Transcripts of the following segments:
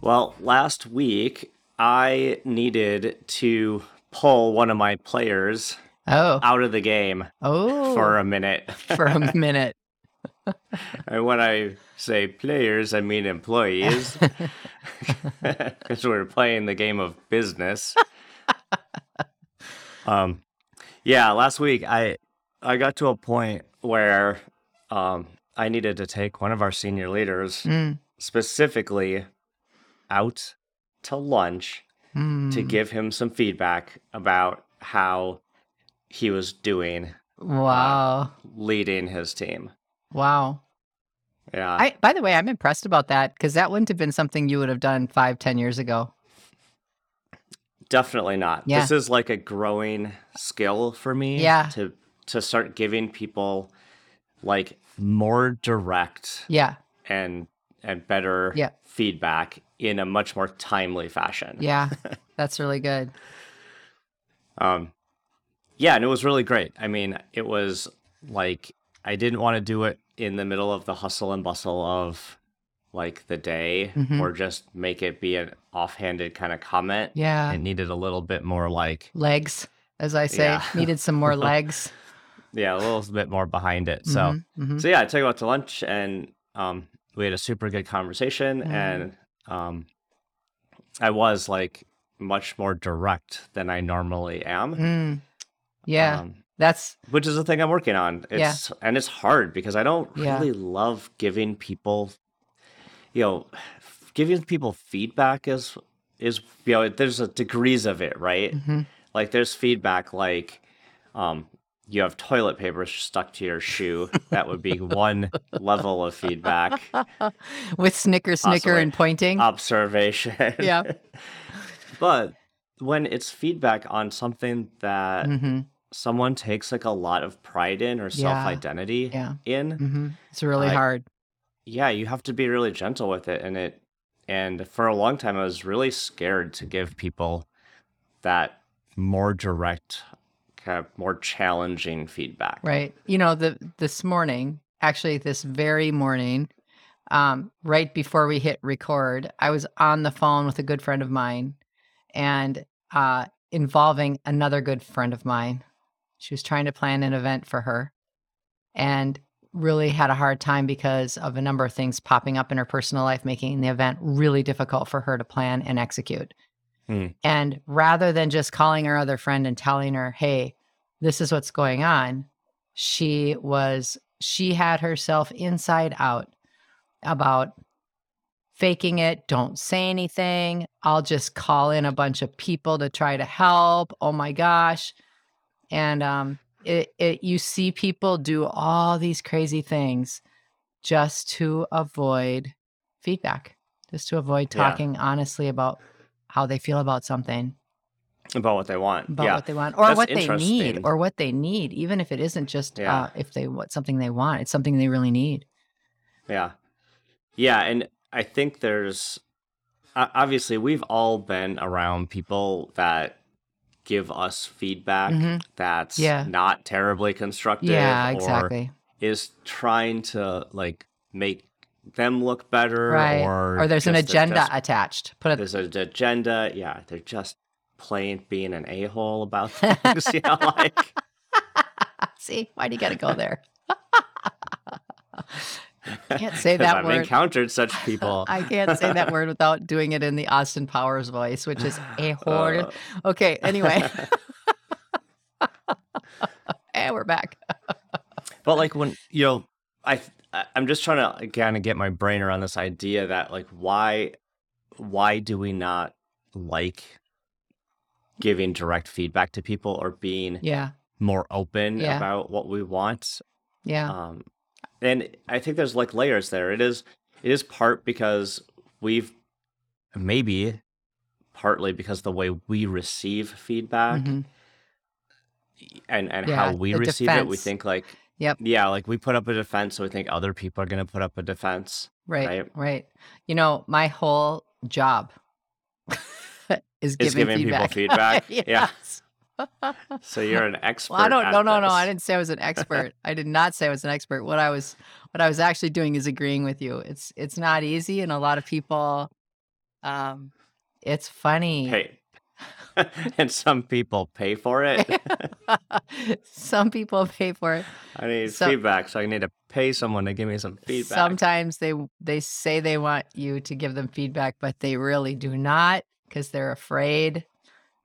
Well, last week I needed to pull one of my players Oh, out of the game oh, for a minute. for a minute. and when I say players, I mean employees. Because we're playing the game of business. um, yeah, last week I I got to a point where um, I needed to take one of our senior leaders Mm, specifically out to lunch to mm. give him some feedback about how he was doing Wow. leading his team. Wow. Yeah. I, by the way, I'm impressed about that because that wouldn't have been something you would have done five, ten years ago. Definitely not. Yeah. This is like a growing skill for me. Yeah. To to start giving people like more direct Yeah. and and better Yeah. feedback in a much more timely fashion. Yeah. That's really good. Um yeah, and it was really great. I mean, it was like I didn't want to do it in the middle of the hustle and bustle of like the day Mhm. or just make it be an offhanded kind of comment. Yeah. It needed a little bit more like legs, as I say, Yeah. needed some more legs. yeah, a little bit more behind it. So Mhm, mhm. So yeah, I took him out to lunch and um, we had a super good conversation Mm. and um, I was like much more direct than I normally am. Mm. Yeah. Um, That's which is the thing I'm working on. Yeah. And it's hard because I don't Yeah. really love giving people you know giving people feedback is is you know there's a degrees of it, right? mhm. Like there's feedback like um you have toilet paper stuck to your shoe. That would be one level of feedback. with snicker, snicker, Possibly. and pointing. Observation. Yeah. but when it's feedback on something that hmm someone takes like a lot of pride in or self identity Yeah. in, hmm It's really hard. yeah, you have to be really gentle with it. And it and for a long time I was really scared to give people that more direct, kind of more challenging feedback. Right. You know, the this morning, actually this very morning, um, right before we hit record, I was on the phone with a good friend of mine and uh involving another good friend of mine. She was trying to plan an event for her and really had a hard time because of a number of things popping up in her personal life, making the event really difficult for her to plan and execute. Hmm. And rather than just calling her other friend and telling her, hey, this is what's going on, she was, she had herself inside out about faking it. Don't say anything. I'll just call in a bunch of people to try to help. Oh my gosh. And um, it, it, you see people do all these crazy things just to avoid feedback, just to avoid Yeah. talking honestly about how they feel about something, About what they want. about yeah. what they want, or That's what they need, or what they need, even if it isn't just Yeah. uh, if they what something they want, it's something they really need. Yeah. Yeah. And I think there's obviously we've all been around people that give us feedback Mhm. that's Yeah. not terribly constructive Yeah, or exactly. is trying to like make them look better Right. or Or there's an agenda attached. Put it there's an agenda. Yeah. They're just plain being an a-hole about things. you know, like See, why do you got to go there? I Can't say that word. I've word. encountered such people. I can't say that word without doing it in the Austin Powers voice, which is a whore. Uh, okay, anyway. and we're back. But like when you know, I I- I'm just trying to kind of get my brain around this idea that like why why do we not like giving direct feedback to people or being Yeah, more open Yeah. about what we want? yeah, Um, and I think there's like layers there. It is it is part because we've maybe partly because the way we receive feedback Mhm. and and Yeah, how we the receive it, we think like Yep. yeah, like we put up a defense, so we think other people are gonna put up a defense, Right. right? Right. You know, my whole job is Is giving giving people feedback. feedback. Yeah. So you're an expert. Well, I don't. No, no, no. I didn't say I was an expert. I did not say I was an expert. What I was, what I was actually doing is agreeing with you. It's, it's not easy, and a lot of people, um, it's funny. Hey, and some people pay for it. Some people pay for it. I need So- feedback, so I need to pay someone to give me some feedback. Sometimes they they say they want you to give them feedback, but they really do not because they're afraid.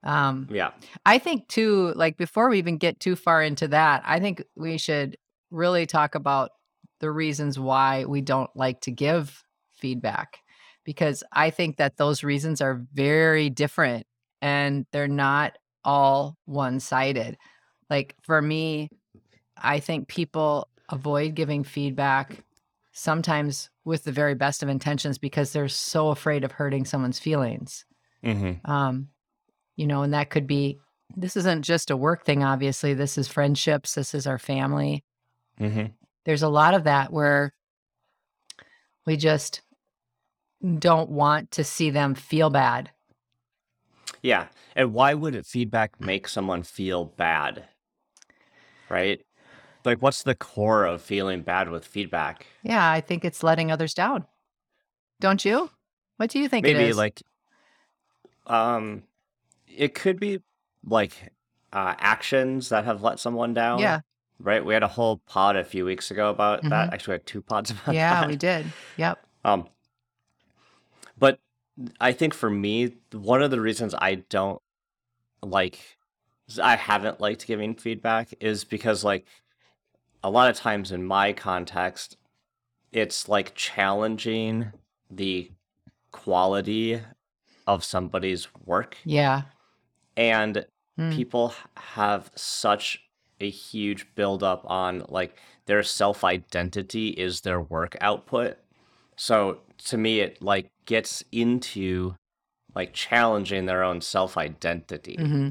Um, yeah, I think too, like before we even get too far into that, I think we should really talk about the reasons why we don't like to give feedback because I think that those reasons are very different and they're not all one sided. Like for me, I think people avoid giving feedback sometimes with the very best of intentions because they're so afraid of hurting someone's feelings hmm um you know and that could be this isn't just a work thing obviously. This is friendships. This is our family. Hmm there's a lot of that where we just don't want to see them feel bad. Yeah. And why would it feedback make someone feel bad? Right? Like, what's the core of feeling bad with feedback? yeah i think it's letting others down. Don't you? What do you think Maybe is? like, um, it could be like uh, actions that have let someone down. yeah Right. We had a whole pod a few weeks ago about Mhm. that. Actually, we had two pods about yeah that. Yeah, we did yep Um, but I think for me, one of the reasons I don't like, I haven't liked giving feedback is because, like, a lot of times in my context, it's like challenging the quality of somebody's work. yeah And Mm. people have such a huge buildup on like their self identity is their work output. So to me, it like gets into like challenging their own self identity, mm-hmm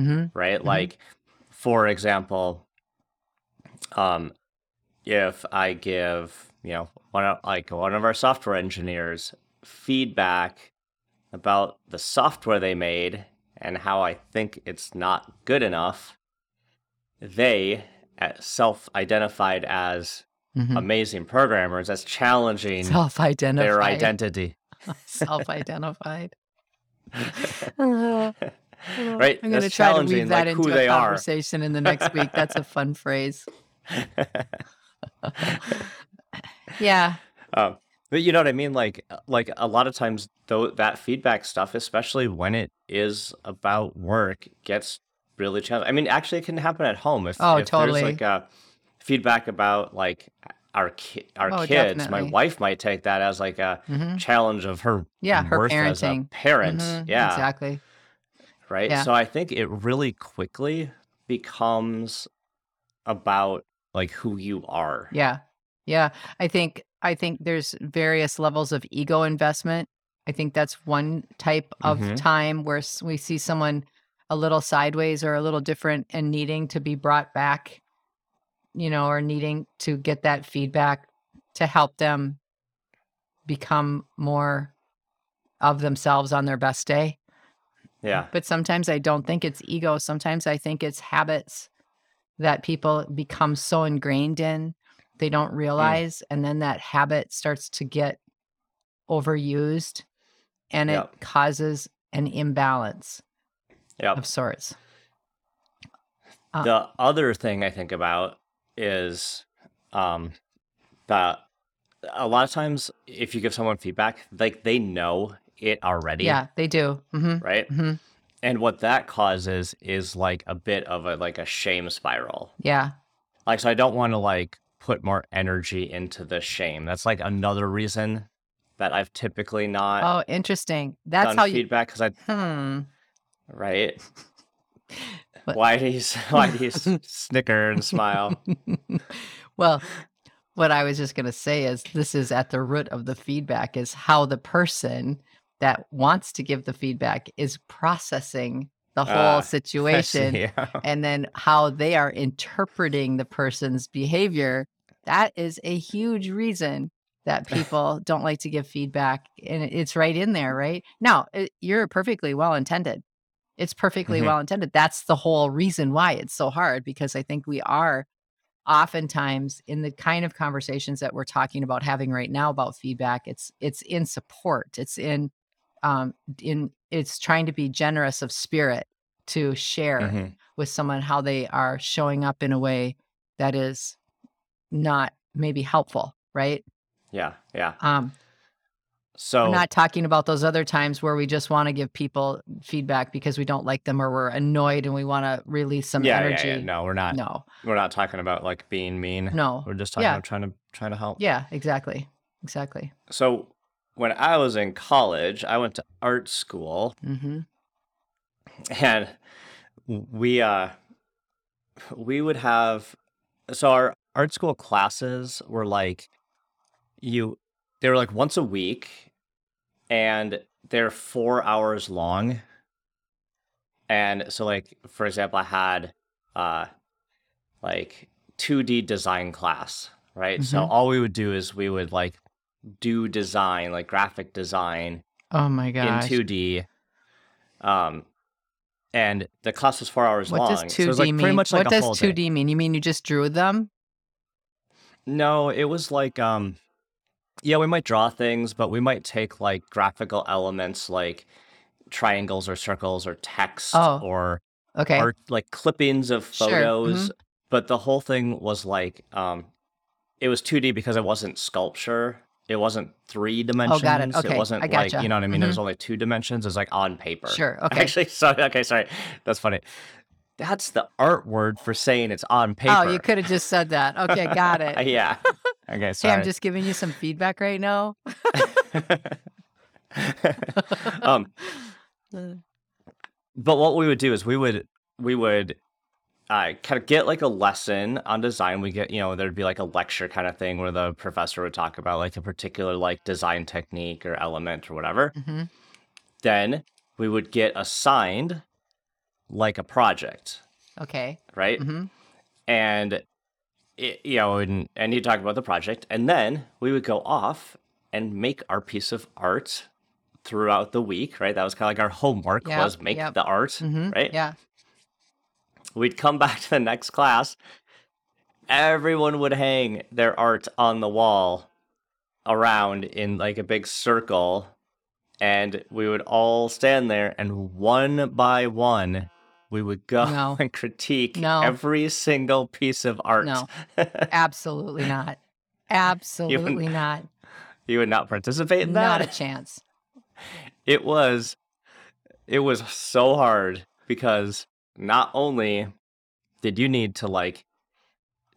mm-hmm right? Mhm. Like, for example, um, if I give you know one of like one of our software engineers feedback about the software they made and how I think it's not good enough, they uh, self-identified as mm-hmm. amazing programmers as challenging self-identified their identity. self-identified right? I'm going to try to weave that like into a are. conversation in the next week. That's a fun phrase. Yeah. Um, but you know what I mean? Like, uh, like a lot of times, though, that feedback stuff, especially when it is about work, gets really challenging. I mean, actually, it can happen at home if, Oh, if totally. there's like a feedback about like our ki- our Oh, kids. My wife might take that as like a hmm challenge of her Yeah. Her worth as a parenting. parent. Mhm, Yeah, Exactly. right. Yeah. So I think it really quickly becomes about like who you are. Yeah. Yeah. I think, I think there's various levels of ego investment. I think that's one type of Mhm. time where we see someone a little sideways or a little different and needing to be brought back, you know, or needing to get that feedback to help them become more of themselves on their best day. Yeah. But sometimes I don't think it's ego. Sometimes I think it's habits that people become so ingrained in, they don't realize. And then that habit starts to get overused and Yep. it causes an imbalance Yep. of sorts. Uh, the other thing I think about is um, that a lot of times if you give someone feedback, like they know it already, Yeah, they do. hmm right? hmm And what that causes is like a bit of a like a shame spiral. Yeah. Like, so I don't want to like put more energy into the shame. That's like another reason that I've typically not Oh, interesting. That's how feedback because I Hmm. right. What- Why do you why do you snicker and smile? well, what I was just going to say is this is at the root of the feedback is how the person that wants to give the feedback is processing the whole Ah, I situation see. and then how they are interpreting the person's behavior. That is a huge reason that people don't like to give feedback. And it's right in there, right? Now, it, you're perfectly well intended. It's perfectly Mhm. well intended. That's the whole reason why it's so hard because I think we are oftentimes in the kind of conversations that we're talking about having right now about feedback it's it's in support it's in um in it's trying to be generous of spirit to share Mhm. with someone how they are showing up in a way that is not maybe helpful right Yeah, yeah. um So we're not talking about those other times where we just want to give people feedback because we don't like them or we're annoyed and we want to release some yeah, energy yeah, yeah. No, we're not. no We're not talking about like being mean. no We're just talking Yeah. about trying to trying to help. yeah exactly exactly So when I was in college, I went to art school. Mm-hmm. And we uh we would have so our art school classes were like you they were like once a week and they're four hours long. And so like for example i had uh like 2d design class right? So Mhm. all we would do is we would like do design like graphic design oh my god! in 2D. Um, and the class was four hours What long. does 2D was like mean? much like what does 2D mean? You mean you just drew them? No, it was like um, yeah, we might draw things, but we might take like graphical elements like triangles or circles or text Oh, or Okay. art like clippings of Sure, photos. mhm. But the whole thing was like um, it was 2D because it wasn't sculpture. It wasn't three dimensions. Oh, got it. Okay, wasn't I like gotcha. you know what I mean. It Mhm. was only two dimensions. It was like on paper. Sure. Okay. Actually, sorry. Okay, sorry. That's funny. That's the art word for saying it's on paper. Oh, you could have just said that. Okay, got it. yeah. Okay, Hey, sorry. I'm just giving you some feedback right now. um, but what we would do is we would we would uh, kind of get like a lesson on design. We get you know there'd be like a lecture kind of thing where the professor would talk about like a particular like design technique or element or whatever. mhm. Then we would get assigned like a project, Okay. right? hmm and it, you know, and, and you talk about the project, and then we would go off and make our piece of art throughout the week, right? That was kind of like our homework Yep, was make yep. the art, hmm right? Yeah. We'd come back to the next class. Everyone would hang their art on the wall around in like a big circle, and we would all stand there, and one by one, we would go No. and critique No. every single piece of art. No. Absolutely not. Absolutely not. you would not participate in that? Not a chance. it was, it was so hard because not only did you need to like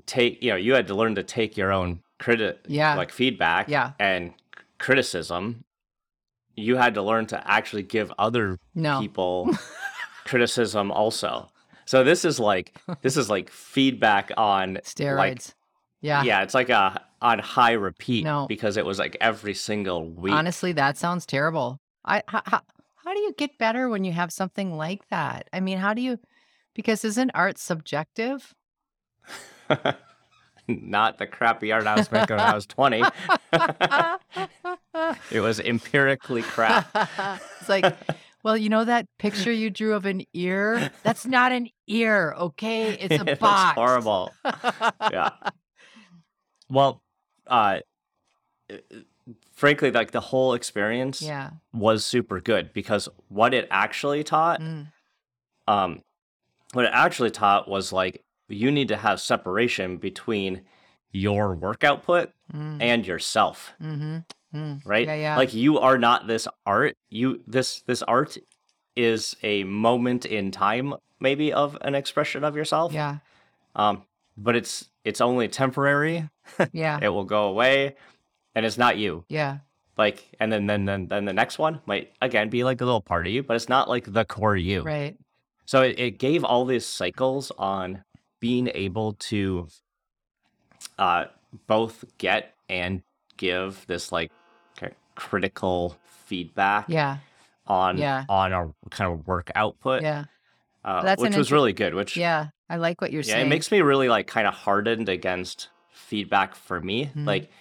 take, you know, you had to learn to take your own criti- Yeah. like feedback, Yeah. and criticism. You had to learn to actually give other No. people criticism also. So this is like this is like feedback on like Steroids. yeah. yeah, it's like a on high repeat No. because it was like every single week. Honestly, that sounds terrible. I how, how, how do you get better when you have something like that? I mean, how do you because isn't art subjective? Not the crappy art I was making when I was 20. it was empirically crap. it's like, well, you know that picture you drew of an ear? That's not an ear, okay? It's a it box. was horrible. Yeah. Well, uh frankly like the whole experience Yeah. was super good because what it actually taught Mm. um what it actually taught was like you need to have separation between your work output Mm. and yourself Mm-hmm. Mm. right Yeah, yeah. like you are not this art you this this art is a moment in time maybe of an expression of yourself yeah. um but it's it's only temporary Yeah. it will go away and it's not you Yeah. like and then then then, then the next one might again be like a little part of you but it's not like the core you Right. So it, it gave all these cycles on being able to uh both get and give this like critical feedback Yeah. on Yeah. on our kind of work output, Yeah. uh, That's which was really good. Which Yeah. I like what you're yeah, saying. it makes me really like kind of hardened against feedback for me. Mhm. Like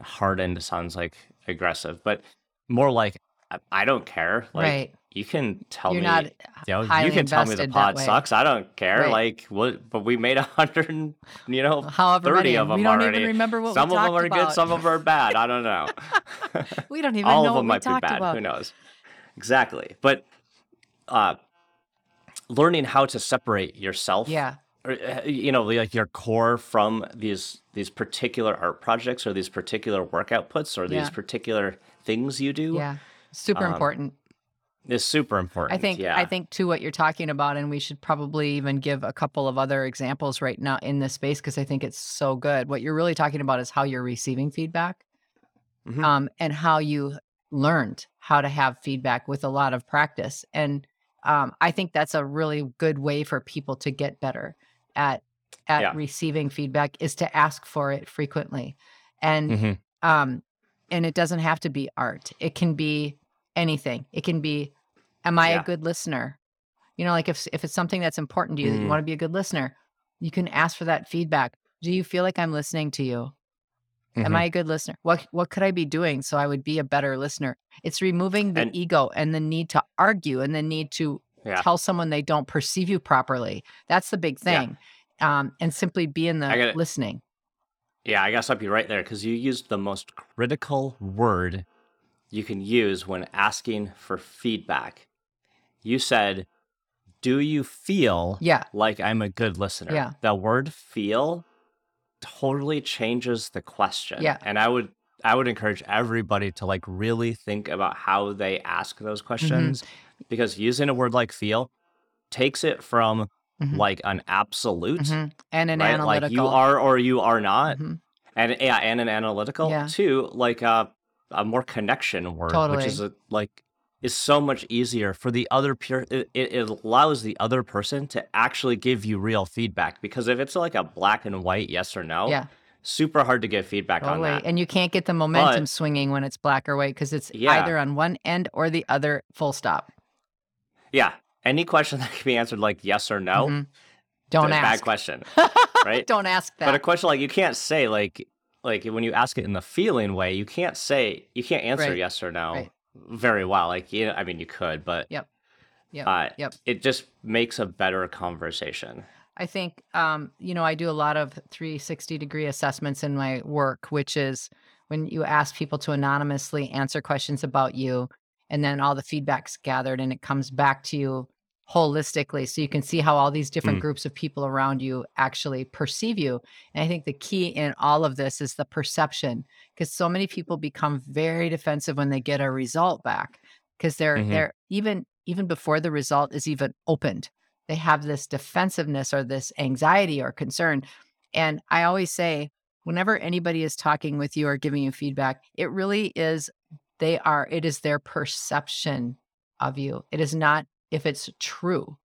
hardened sounds like aggressive, but more like I, I don't care. Like right. You can tell You're me, not you you can tell me the pod sucks. I don't care. Right. Like what? But we made a hundred, and, you know, however 30 many. of we them don't already. even remember what some we of them are about. good, some of them are bad. I don't know. we don't even All know of them what might be bad. about. Who knows? Exactly. But uh, learning how to separate yourself Yeah. or uh, you know like your core from these these particular art projects or these particular work outputs or these Yeah. particular things you do Yeah. Super Um, important. Is super important. I think yeah. I think to what you're talking about, and we should probably even give a couple of other examples right now in this space because I think it's so good. What you're really talking about is how you're receiving feedback, Mhm. um, and how you learned how to have feedback with a lot of practice. And um, I think that's a really good way for people to get better at at Yeah. receiving feedback is to ask for it frequently, and Mhm. um and it doesn't have to be art it can be anything it can be am i Yeah. a good listener you know like if if it's something that's important to you that you Mm. want to be a good listener you can ask for that feedback do you feel like i'm listening to you am Mhm. i a good listener what what could i be doing so i would be a better listener it's removing the And- ego and the need to argue and the need to Yeah. tell someone they don't perceive you properly that's the big Yeah. thing um and simply be in the listening Yeah, I gotta stop you right there because you used the most critical word you can use when asking for feedback. You said, Do you feel yeah like I'm a good listener? Yeah. The word feel totally changes the question. Yeah. And I would I would encourage everybody to like really think about how they ask those Mm-hmm. questions because using a word like feel takes it from Mhm. like an absolute, Mhm. and an right? analytical Like you are or you are not Mhm. and yeah, and an analytical Yeah. too, like a a more connection word, which is a, like is so much easier for the other peer. It, it allows the other person to actually give you real feedback because if it's like a black and white yes or no, yeah super hard to get feedback Totally. on that. And you can't get the momentum But- swinging when it's black or white because it's Yeah. either on one end or the other, full stop. yeah, any question that can be answered like yes or no, Mhm. Don't a ask. bad question, right? Don't ask that. But a question like you can't say like like when you ask it in the feeling way, you can't say you can't answer Right. yes or no Right. Very well. Like you know, I mean you could, but Yep. Yep. uh, Yep. it just makes a better conversation. I think, um, you know, I do a lot of 360 degree assessments in my work, which is when you ask people to anonymously answer questions about you, and then all the feedback's gathered and it comes back to you holistically. So you can see how all these different Mm. groups of people around you actually perceive you. And I think the key in all of this is the perception, because so many people become very defensive when they get a result back because they're Mhm. they're even even before the result is even opened they have this defensiveness or this anxiety or concern. And I always say, whenever anybody is talking with you or giving you feedback, it really is, they are, it is their perception of you. It is not if it's true.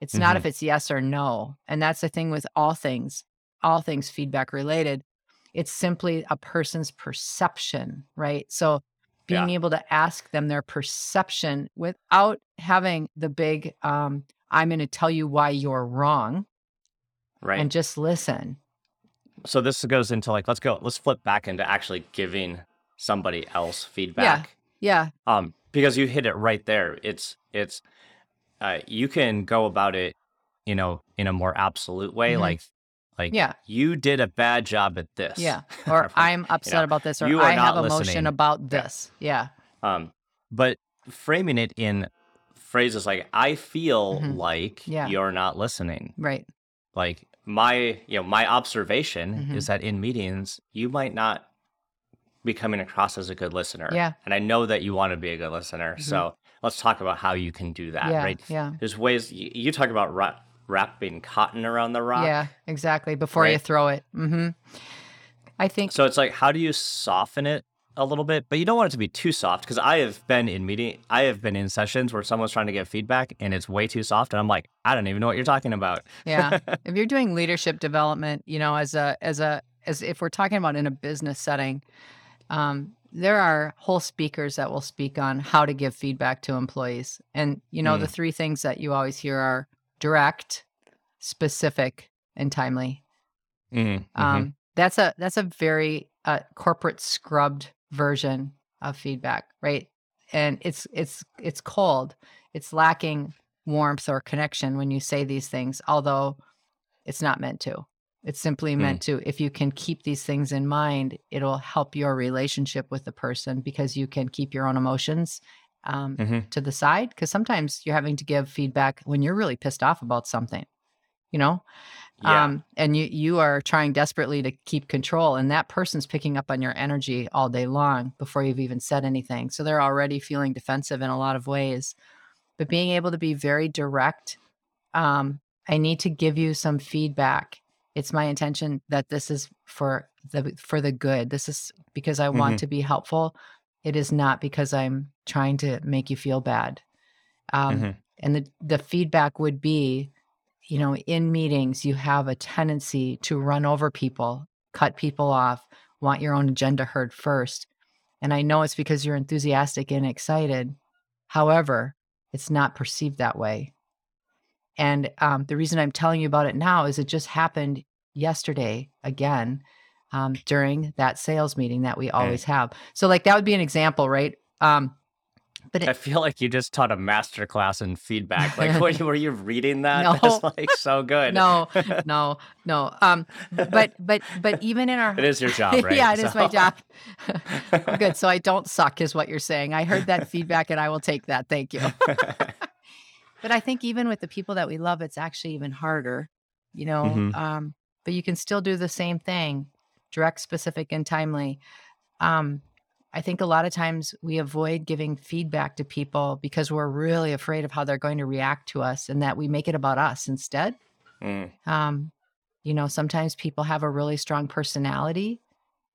It's not if it's yes or no. And that's the thing with all things, all things feedback related. It's simply a person's perception, right? So being Yeah. able to ask them their perception without having the big um, I'm going to tell you why you're wrong Right. and just listen. so this goes into like let's go let's flip back into actually giving somebody else feedback. Yeah. Um because you hit it right there. It's it's uh you can go about it, you know, in a more absolute way Mhm. like like Yeah. you did a bad job at this. Yeah. Or Like, I'm upset know, about this or you I have emotion listening. about this. Yeah. Um, but framing it in phrases like "I feel Mhm. like Yeah. you're not listening," Right. like my you know my observation Mhm. is that in meetings you might not be coming across as a good listener. Yeah. and I know that you want to be a good listener. Mhm. So let's talk about how you can do that. yeah. Right? Yeah. There's ways you, you talk about wrap, wrapping cotton around the rock. Yeah. Exactly. Before you throw it. Mm-hmm. I think, So it's like, how do you soften it a little bit? But you don't want it to be too soft because I have been in meeting, I have been in sessions where someone's trying to get feedback and it's way too soft, and I'm like, I don't even know what you're talking about. yeah. if you're doing leadership development, you know, as a, as a, as if we're talking about in a business setting, um, there are whole speakers that will speak on how to give feedback to employees. And, you know, the Mm. three things that you always hear are direct, specific, and timely. Mhm, mhm. Um, that's a that's a very uh, corporate scrubbed version of feedback, right? And it's it's it's cold. It's lacking warmth or connection when you say these things, although it's not meant to. It's simply Mm. meant to. If you can keep these things in mind, it'll help your relationship with the person because you can keep your own emotions um, Mhm. to the side. Because sometimes you're having to give feedback when you're really pissed off about something, you know Yeah. um, and you you are trying desperately to keep control and that person's picking up on your energy all day long before you've even said anything so they're already feeling defensive in a lot of ways but being able to be very direct um, i need to give you some feedback it's my intention that this is for the for the good. This is because i want Mhm. to be helpful. It is not because i'm trying to make you feel bad. Um, Mhm. and the, the feedback would be you know in meetings you have a tendency to run over people cut people off want your own agenda heard first. And i know it's because you're enthusiastic and excited. However it's not perceived that way and um, the reason i'm telling you about it now is it just happened yesterday again um, during that sales meeting that we always have so like that would be an example right um, but I feel like you just taught a master class in feedback. Like, when were you reading that? No. That's like so good. no no no um but but but even in our it is your job, right? yeah, it is my job. Good. So I don't suck, is what you're saying. I heard that feedback and I will take that. Thank you. But I think even with the people that we love, it's actually even harder, you know. Mhm. Um, but you can still do the same thing, direct, specific, and timely. Um, I think a lot of times we avoid giving feedback to people because we're really afraid of how they're going to react to us and that we make it about us instead. Mm, Um, you know, sometimes people have a really strong personality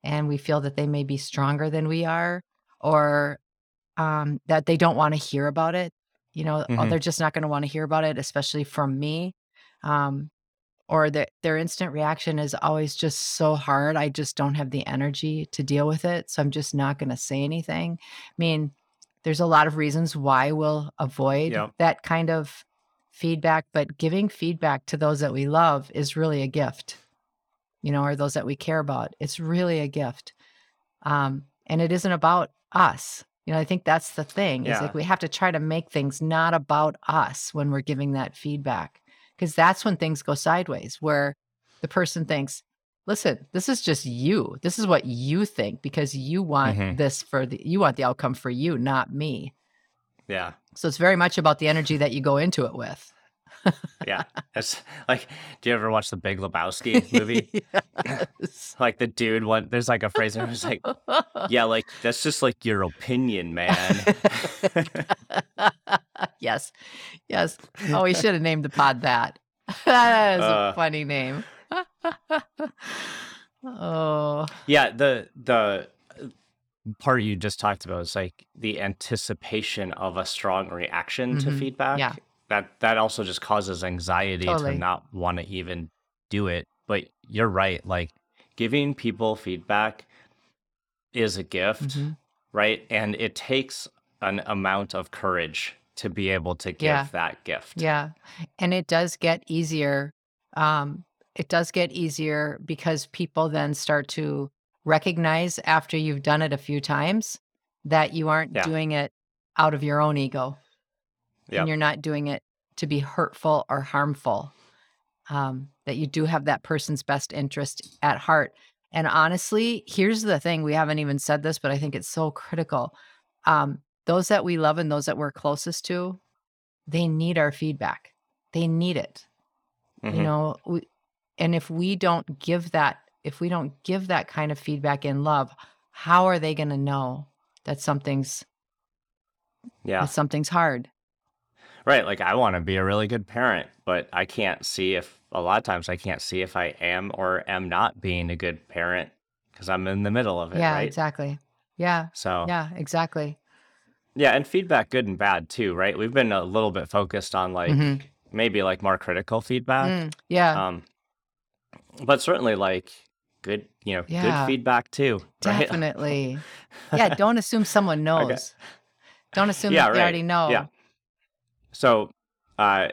and we feel that they may be stronger than we are or um, that they don't want to hear about it. You know, or Mhm. they're just not going to want to hear about it, especially from me. Um, or that their instant reaction is always just so hard. I just don't have the energy to deal with it. So I'm just not going to say anything. I mean, there's a lot of reasons why we'll avoid Yep. that kind of feedback, but giving feedback to those that we love is really a gift, you know, or those that we care about. It's really a gift. Um, and it isn't about us. You know, I think that's the thing. Is like we have to try to make things not about us when we're giving that feedback. Because that's when things go sideways, where the person thinks, listen, this is just you. This is what you think because you want Mhm. this for the you want the outcome for you, not me. yeah. So it's very much about the energy that you go into it with. Yeah. Like, do you ever watch the Big Lebowski movie? Yes. like the dude one there's like a phrase and it's like, yeah, like that's just like your opinion, man. yes. Yes. Oh, we should have named the pod that. that is Uh. a funny name. oh. yeah, the the uh, part you just talked about is like the anticipation of a strong reaction to Mhm. feedback. Yeah. That that also just causes anxiety Totally. to not want to even do it. But you're right, like giving people feedback is a gift, Mhm. right? And it takes an amount of courage to be able to give Yeah. that gift. Yeah. And it does get easier. Um, it does get easier because people then start to recognize after you've done it a few times that you aren't Yeah. doing it out of your own ego. Yep. and you're not doing it to be hurtful or harmful. Um, that you do have that person's best interest at heart. And honestly, here's the thing we haven't even said this, but I think it's so critical. Um, those that we love and those that we're closest to, they need our feedback. They need it. You Mhm. know, we, and if we don't give that, if we don't give that kind of feedback in love, how are they going to know that something's Yeah. that something's hard? Right. Like I want to be a really good parent, but I can't see if a lot of times I can't see if I am or am not being a good parent because I'm in the middle of it. yeah, right. exactly. Yeah, So yeah, exactly. yeah, and feedback, good and bad too, right? We've been a little bit focused on like Mhm. maybe like more critical feedback. Mm, yeah, Um, but certainly like good, you know, Yeah. good feedback too. Right? Definitely. yeah, don't assume someone knows. Don't assume Yeah, that they right. already know. Yeah. So, uh,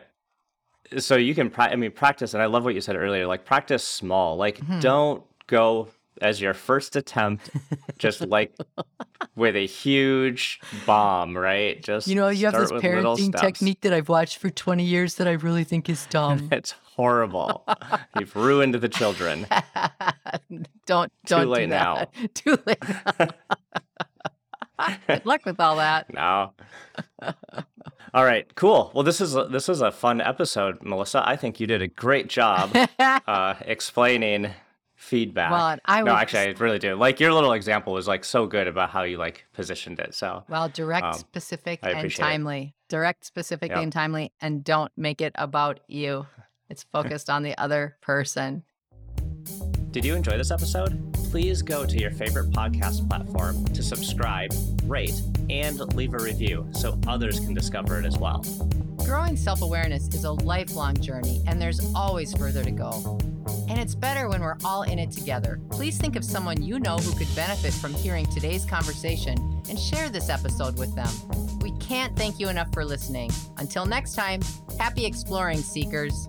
so you can, pra- I mean, practice, and I love what you said earlier. Like, practice small. Like, Mhm. don't go as your first attempt, just like with a huge bomb, right? Just You know, you have this parenting technique that I've watched for 20 years that I really think is dumb. It's horrible. You've ruined the children. don't Too don't late do that. Too late. Good luck with all that. No. All right, cool. Well, this is a, this is a fun episode, Melissa. I think you did a great job uh, explaining feedback. Well, I no, actually, I really do. Like your little example was like so good about how you like positioned it. So Well, direct, Um, specific, and appreciate it. timely. Direct, specific, Yep. and timely, and don't make it about you. It's focused on the other person. Did you enjoy this episode? Please go to your favorite podcast platform to subscribe, rate, and leave a review so others can discover it as well. Growing self awareness is a lifelong journey, and there's always further to go. And it's better when we're all in it together. Please think of someone you know who could benefit from hearing today's conversation and share this episode with them. We can't thank you enough for listening. Until next time, happy exploring, seekers.